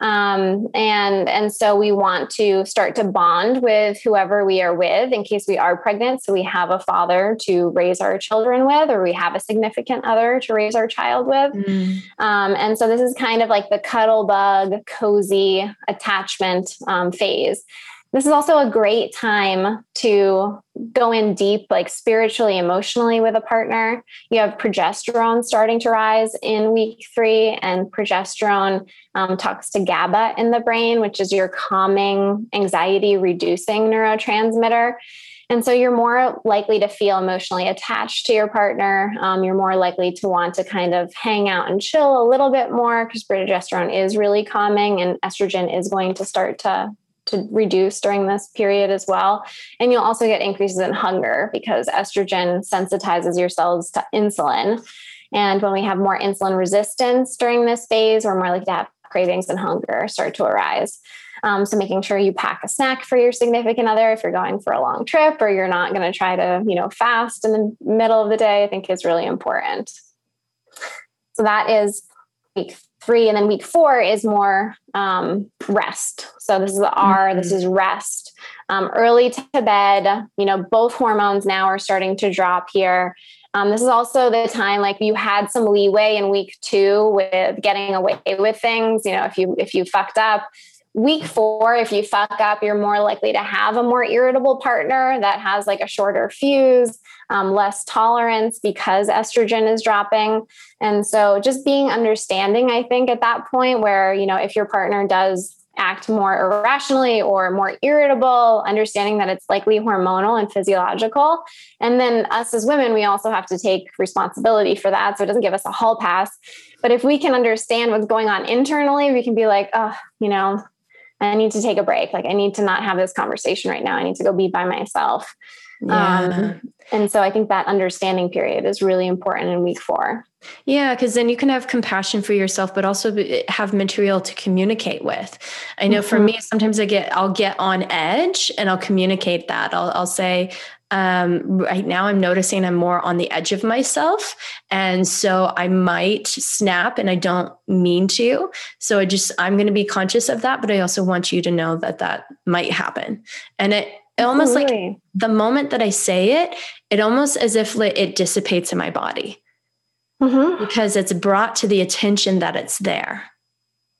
Um, and and so we want to start to bond with whoever we are with in case we are pregnant. So we have a father to raise our children with, or we have a significant other to raise our child with. Mm. Um, and so this is kind of like the cuddle bug, cozy attachment um, phase this is also a great time to go in deep, like spiritually, emotionally with a partner. You have progesterone starting to rise in week three, and progesterone um, talks to GABA in the brain, which is your calming, anxiety reducing neurotransmitter. And so you're more likely to feel emotionally attached to your partner. Um, you're more likely to want to kind of hang out and chill a little bit more because progesterone is really calming and estrogen is going to start to to reduce during this period as well. And you'll also get increases in hunger because estrogen sensitizes your cells to insulin. And when we have more insulin resistance during this phase, we're more likely to have cravings and hunger start to arise. Um, so making sure you pack a snack for your significant other if you're going for a long trip or you're not going to try to, you know, fast in the middle of the day, I think is really important. So that is week three. And then week four is more um, rest. So this is the R, mm-hmm. this is rest. Um, early to bed, you know, both hormones now are starting to drop here. Um, this is also the time like you had some leeway in week two with getting away with things. You know, if you if you fucked up, week four, if you fuck up, you're more likely to have a more irritable partner that has like a shorter fuse, um, less tolerance because estrogen is dropping. And so just being understanding, I think, at that point where, you know, if your partner does act more irrationally or more irritable, understanding that it's likely hormonal and physiological. And then us as women, we also have to take responsibility for that. So it doesn't give us a hall pass. But if we can understand what's going on internally, we can be like, oh, you know, I need to take a break. Like I need to not have this conversation right now. I need to go be by myself. Yeah. Um, and so I think that understanding period is really important in week four. Yeah, because then you can have compassion for yourself, but also have material to communicate with. I know mm-hmm. for me, sometimes I get I'll get on edge and I'll communicate that. I'll I'll say, um, right now I'm noticing I'm more on the edge of myself. And so I might snap and I don't mean to. So I just, I'm going to be conscious of that. But I also want you to know that that might happen. And it, it almost like the moment that I say it, it almost as if it dissipates in my body mm-hmm. because it's brought to the attention that it's there.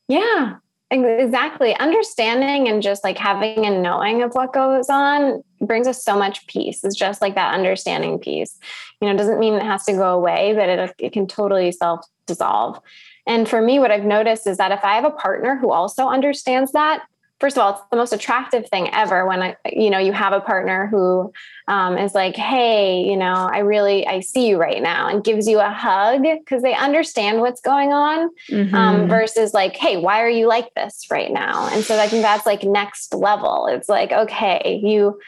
Yeah. Exactly. Understanding and just like having and knowing of what goes on brings us so much peace. It's just like that understanding piece. You know, doesn't mean it has to go away, but it, it can totally self dissolve. And for me, what I've noticed is that if I have a partner who also understands that, first of all, it's the most attractive thing ever when I, you know, you have a partner who um, is like, "Hey, you know, I really, I see you right now," and gives you a hug because they understand what's going on. Um, mm-hmm. Um, versus like, "Hey, why are you like this right now?" And so I think that's like next level. It's like, okay, you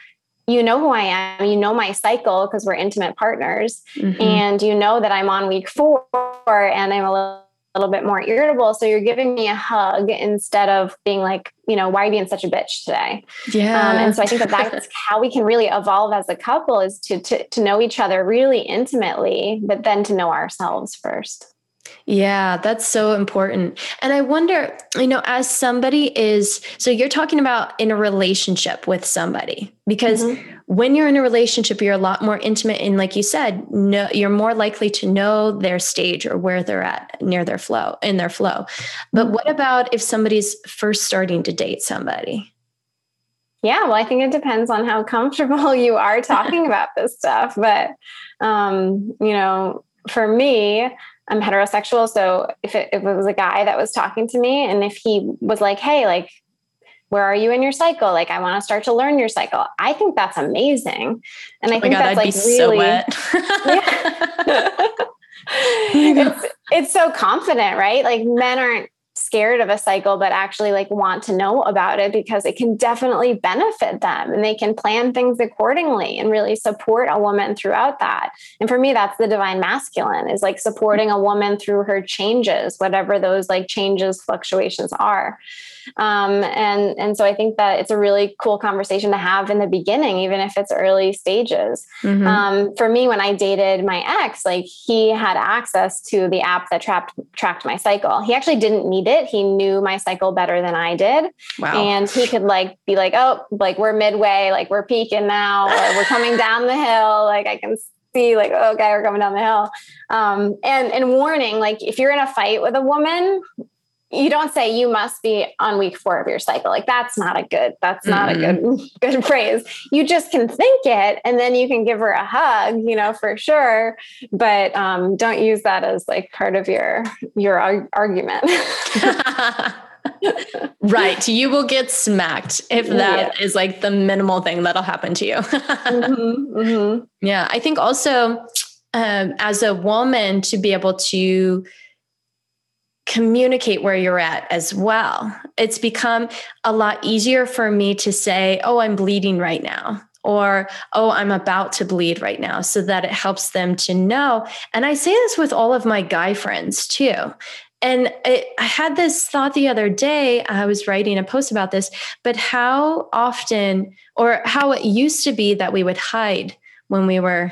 you know who I am, you know my cycle because we're intimate partners, mm-hmm. and you know that I'm on week four and I'm a little, little, bit more irritable. So you're giving me a hug instead of being like, you know, why are you being such a bitch today? Yeah. Um, and so I think that that's how we can really evolve as a couple is to, to to know each other really intimately, but then to know ourselves first. Yeah, that's so important. And I wonder, you know, as somebody is, so you're talking about in a relationship with somebody, because mm-hmm. When you're in a relationship, you're a lot more intimate. And like you said, no, you're more likely to know their stage or where they're at near their flow, in their flow. But what about if somebody's first starting to date somebody? Yeah, well, I think it depends on how comfortable you are talking about this stuff. But, um, you know, for me, I'm heterosexual. So if it, if it was a guy that was talking to me and if he was like, hey, like, where are you in your cycle? Like, I want to start to learn your cycle. I think that's amazing. And I oh think God, that's like really, it's, it's so confident, right? Like men aren't scared of a cycle but actually like want to know about it because it can definitely benefit them and they can plan things accordingly and really support a woman throughout that and for me that's the divine masculine is like supporting a woman through her changes whatever those like changes fluctuations are um, and and so I think that it's a really cool conversation to have in the beginning, even if it's early stages. Mm-hmm. Um, for me, when I dated my ex, like he had access to the app that trapped tracked my cycle. He actually didn't need it. He knew my cycle better than I did, wow. and he could like be like, oh, like we're midway, like we're peaking now, or we're coming down the hill. Like I can see like oh, okay we're coming down the hill um, and and warning like if you're in a fight with a woman you don't say you must be on week four of your cycle. Like that's not a good, that's not mm-hmm. a good, good phrase. You just can think it and then you can give her a hug, you know, for sure. But um, don't use that as like part of your, your argument. right. You will get smacked if that yeah. is like the minimal thing that'll happen to you. mm-hmm, mm-hmm. Yeah. I think also um, as a woman to be able to, communicate where you're at as well. It's become a lot easier for me to say, oh, I'm bleeding right now. Or, oh, I'm about to bleed right now, so that it helps them to know. And I say this with all of my guy friends too. And it, I had this thought the other day. I was writing a post about this, but how often or how it used to be that we would hide when we were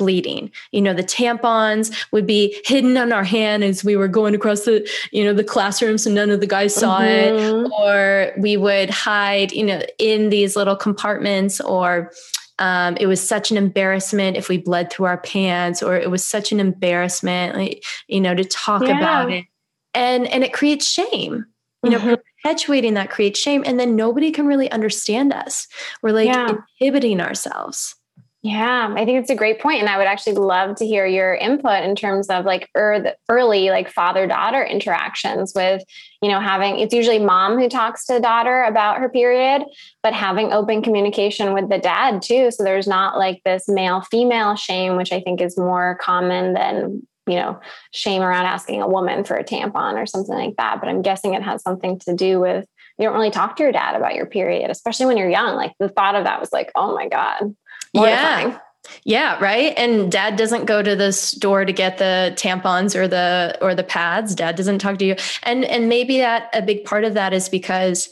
bleeding. You know, the tampons would be hidden on our hand as we were going across the, you know, the classroom so none of the guys saw mm-hmm. it. Or we would hide, you know, in these little compartments or um, it was such an embarrassment if we bled through our pants, or it was such an embarrassment, like, you know, to talk yeah. about it. And and it creates shame. You mm-hmm. know, perpetuating that creates shame. And then nobody can really understand us. We're like yeah. inhibiting ourselves. Yeah, I think it's a great point, and I would actually love to hear your input in terms of like er- early like father daughter interactions with you know having it's usually mom who talks to the daughter about her period, but having open communication with the dad too. So there's not like this male female shame, which I think is more common than you know shame around asking a woman for a tampon or something like that. But I'm guessing it has something to do with you don't really talk to your dad about your period, especially when you're young. Like the thought of that was like, oh my god Mortifying. Yeah. Yeah, right. And dad doesn't go to the store to get the tampons or the or the pads. Dad doesn't talk to you. And and maybe that a big part of that is because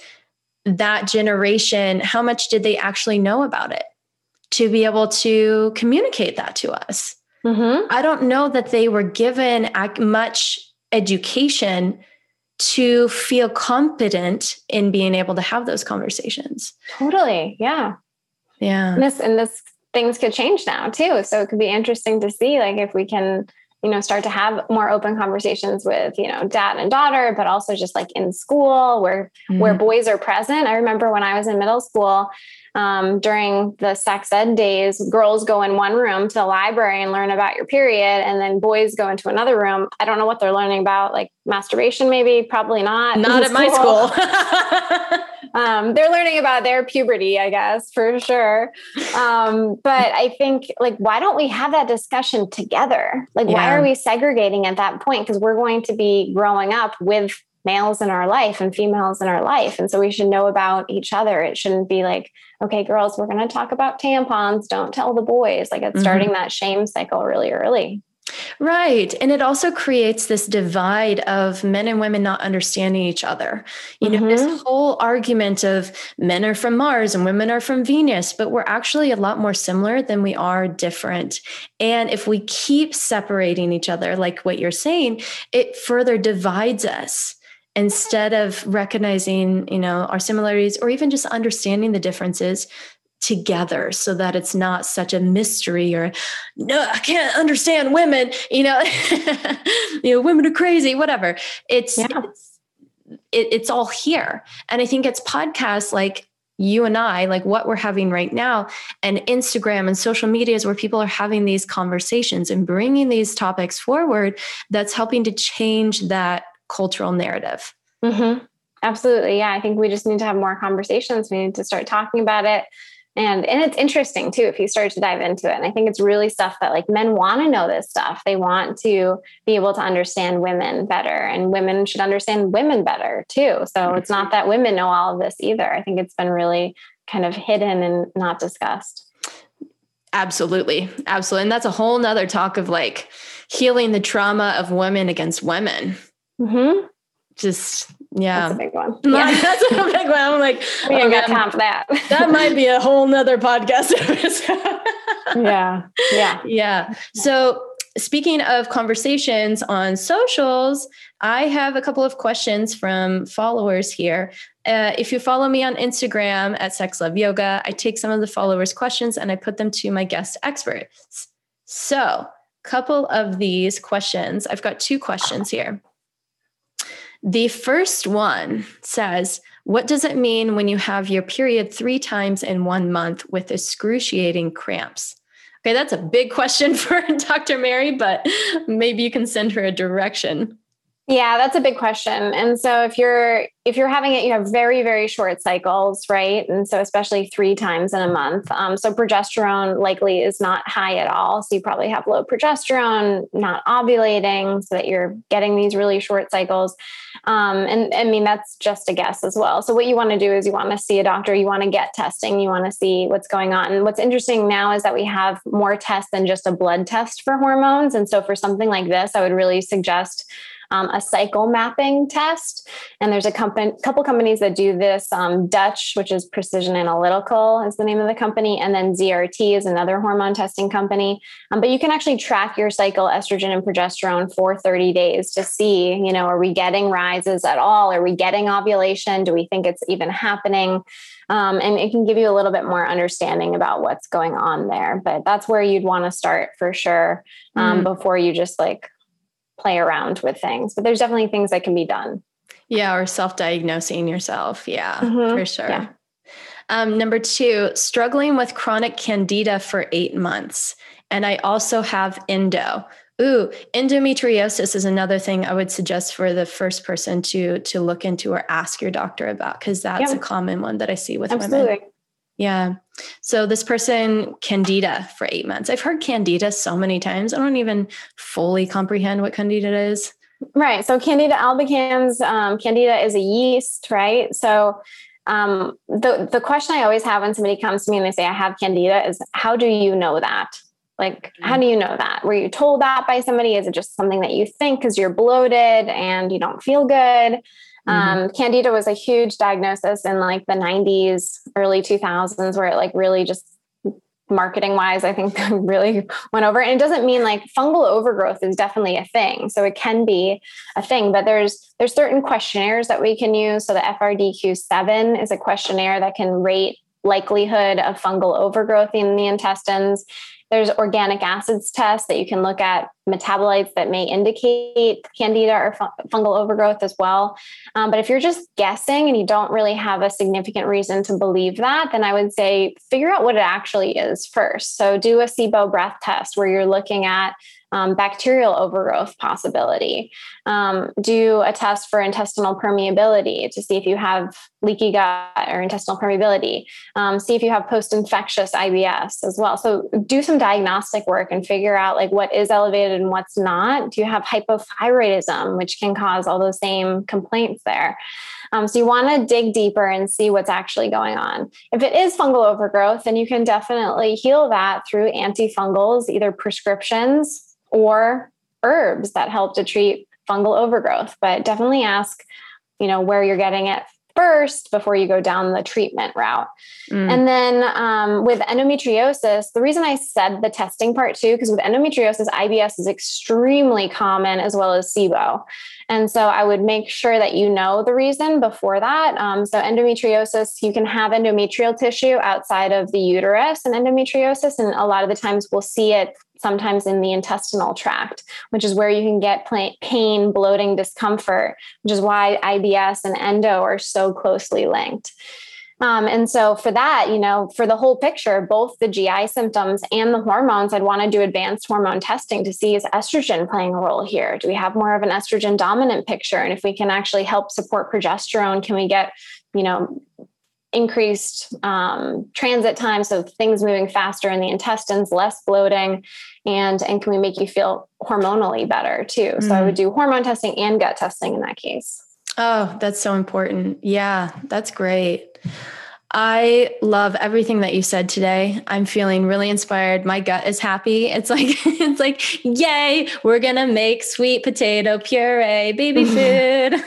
that generation, how much did they actually know about it to be able to communicate that to us? Mm-hmm. I don't know that they were given much education to feel competent in being able to have those conversations. Totally. Yeah. Yeah. And this and this things could change now too. So it could be interesting to see like if we can, you know, start to have more open conversations with, you know, dad and daughter, but also just like in school where mm-hmm. where boys are present. I remember when I was in middle school, um, during the sex ed days, girls go in one room to the library and learn about your period, and then boys go into another room. I don't know what they're learning about, like masturbation, maybe, probably not. Not at my school. um, they're learning about their puberty, I guess, for sure. Um, but I think, like, why don't we have that discussion together? Like, yeah. why are we segregating at that point? Because we're going to be growing up with males in our life and females in our life. And so we should know about each other. It shouldn't be like, okay, girls, we're going to talk about tampons. Don't tell the boys. Like it's mm-hmm. starting that shame cycle really early. Right. And it also creates this divide of men and women not understanding each other. You mm-hmm. know, this mm-hmm. whole argument of men are from Mars and women are from Venus, but we're actually a lot more similar than we are different. And if we keep separating each other, like what you're saying, it further divides us instead of recognizing you know our similarities or even just understanding the differences together so that it's not such a mystery or no i can't understand women you know? You know women are crazy whatever. It's, yeah. it's it, it's all here. And i think it's podcasts like you and i like what we're having right now and instagram and social medias where people are having these conversations and bringing these topics forward that's helping to change that cultural narrative. Mm-hmm. absolutely. Yeah i think we just need to have more conversations. We need to start talking about it and and it's interesting too if you start to dive into it. And i think it's really stuff that like men want to know this stuff. They want to be able to understand women better and women should understand women better too. So it's not that women know all of this either. I think it's been really kind of hidden and not discussed. Absolutely. Absolutely. And that's a whole nother talk of like healing the trauma of women against women. Mm-hmm. just yeah. That's a big one. Yeah. That's a big one. I'm like, we ain't got time for that. that might be a whole nother podcast yeah. Yeah. Yeah. So speaking of conversations on socials, I have a couple of questions from followers here. Uh, if you follow me on Instagram at Sex Love Yoga, I take some of the followers' questions and I put them to my guest experts. So, couple of these questions. I've got two questions here. The first one says, What does it mean when you have your period three times in one month with excruciating cramps? Okay, that's a big question for Dr. Mary, but maybe you can send her a direction. Yeah, that's a big question. And so if you're if you're having it, you have very very short cycles, right? And so especially three times in a month. Um, so progesterone likely is not high at all. So you probably have low progesterone, not ovulating, so that you're getting these really short cycles. Um, and I mean that's just a guess as well. So what you want to do is you want to see a doctor, you want to get testing, you want to see what's going on. And what's interesting now is that we have more tests than just a blood test for hormones. And so for something like this, I would really suggest um, a cycle mapping test. And there's a company, couple companies that do this. Um, Dutch, which is Precision Analytical, is the name of the company, and then ZRT is another hormone testing company. Um, but you can actually track your cycle, estrogen and progesterone for 30 days to see, you know, are we getting rises at all? Are we getting ovulation? Do we think it's even happening? Um, and it can give you a little bit more understanding about what's going on there. But that's where you'd want to start for sure um, mm. before you just like play around with things. But there's definitely things that can be done. Yeah, or self diagnosing yourself. Yeah, mm-hmm. for sure. Yeah. Um, number two, struggling with chronic candida for eight months. And I also have endo. Ooh, endometriosis is another thing I would suggest for the first person to to look into or ask your doctor about because that's a common one that I see with Absolutely. women. Yeah. So this person, Candida for eight months. I've heard Candida so many times. I don't even fully comprehend what Candida is. Right. So Candida albicans, um, Candida is a yeast, right? So um, the the question I always have when somebody comes to me and they say I have Candida is how do you know that? Like, how mm-hmm. do you know that? Were you told that by somebody? Is it just something that you think because you're bloated and you don't feel good? Mm-hmm. Um, Candida was a huge diagnosis in like the 90s, early 2000s, where it like really just marketing wise, I think really went over. And it doesn't mean like fungal overgrowth is definitely a thing. So it can be a thing, but there's there's certain questionnaires that we can use. So the FRDQ7 is a questionnaire that can rate likelihood of fungal overgrowth in the intestines. There's organic acids tests that you can look at metabolites that may indicate candida or fungal overgrowth as well. Um, but if you're just guessing and you don't really have a significant reason to believe that, then I would say figure out what it actually is first. So do a SIBO breath test where you're looking at um, bacterial overgrowth possibility. Um, do a test for intestinal permeability to see if you have leaky gut or intestinal permeability. Um, see if you have post infectious IBS as well. So do some diagnostic work and figure out like what is elevated and what's not? Do you have hypothyroidism, which can cause all those same complaints there? Um, so you want to dig deeper and see what's actually going on. If it is fungal overgrowth, then you can definitely heal that through antifungals, either prescriptions or herbs that help to treat fungal overgrowth. But definitely ask, you know, where you're getting it first before you go down the treatment route. Mm. And then um, with endometriosis, the reason I said the testing part too, because with endometriosis, IBS is extremely common as well as SIBO. And so I would make sure that you know the reason before that. Um, so, endometriosis, you can have endometrial tissue outside of the uterus and endometriosis. And a lot of the times we'll see it sometimes in the intestinal tract, which is where you can get pain, bloating, discomfort, which is why IBS and endo are so closely linked. Um, and so for that, you know, for the whole picture, both the GI symptoms and the hormones, I'd want to do advanced hormone testing to see is estrogen playing a role here? Do we have more of an estrogen dominant picture? And if we can actually help support progesterone, can we get, you know, increased um, transit time so things moving faster in the intestines less bloating and and can we make you feel hormonally better too mm. so i would mm. do hormone testing and gut testing in that case oh that's so important yeah that's great I love everything that you said today. I'm feeling really inspired. My gut is happy. It's like it's like, yay, we're gonna make sweet potato puree, baby food.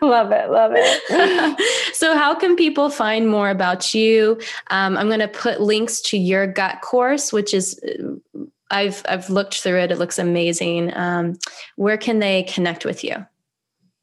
love it, love it. so, how can people find more about you? Um, I'm gonna put links to your gut course, which is I've I've looked through it. It looks amazing. Um, where can they connect with you?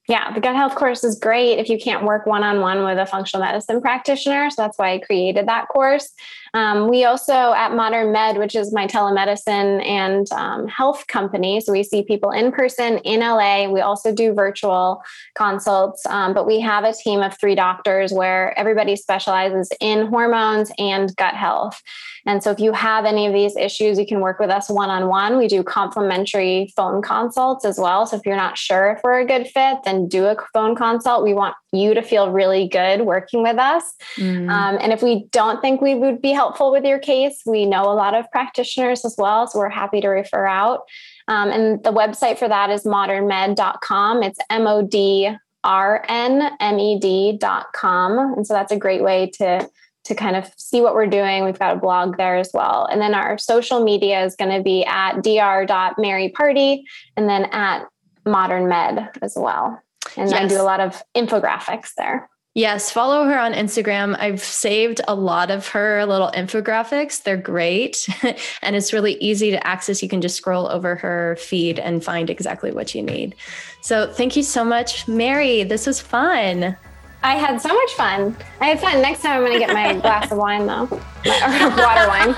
Yeah, the gut health course is great if you can't work one on one with a functional medicine practitioner. So that's why I created that course. Um, we also at Modrn Med, which is my telemedicine and um, health company, so we see people in person in LA. We also do virtual consults, um, but we have a team of three doctors where everybody specializes in hormones and gut health. And so if you have any of these issues, you can work with us one on one. We do complimentary phone consults as well. So if you're not sure if we're a good fit, then do a phone consult. We want you to feel really good working with us. Mm. Um, and if we don't think we would be helpful with your case, we know a lot of practitioners as well. So we're happy to refer out. Um, and the website for that is modrnmed.com. It's M O D R N M E D.com. And so that's a great way to to kind of see what we're doing. We've got a blog there as well. And then our social media is going to be at dr.marypardee and then at modern med as well. And yes. I do a lot of infographics there. Yes, follow her on Instagram. I've saved a lot of her little infographics. They're great. and it's really easy to access. You can just scroll over her feed and find exactly what you need. So thank you so much, Mary. This was fun. I had so much fun. I had fun. Next time I'm going to get my glass of wine, though, or water wine.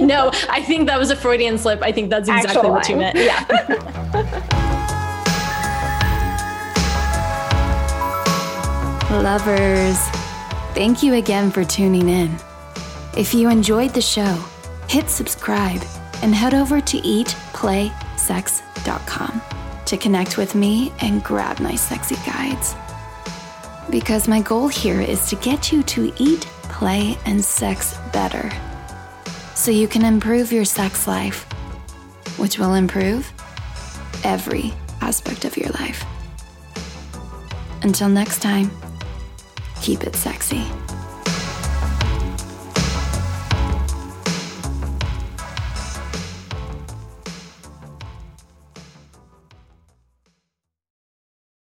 no, I think that was a Freudian slip. I think that's exactly Actual what wine. you meant. Yeah. Lovers, thank you again for tuning in. If you enjoyed the show, hit subscribe and head over to eatplaysex.com to connect with me and grab my sexy guides because my goal here is to get you to eat, play, and sex better so you can improve your sex life, which will improve every aspect of your life. Until next time, keep it sexy.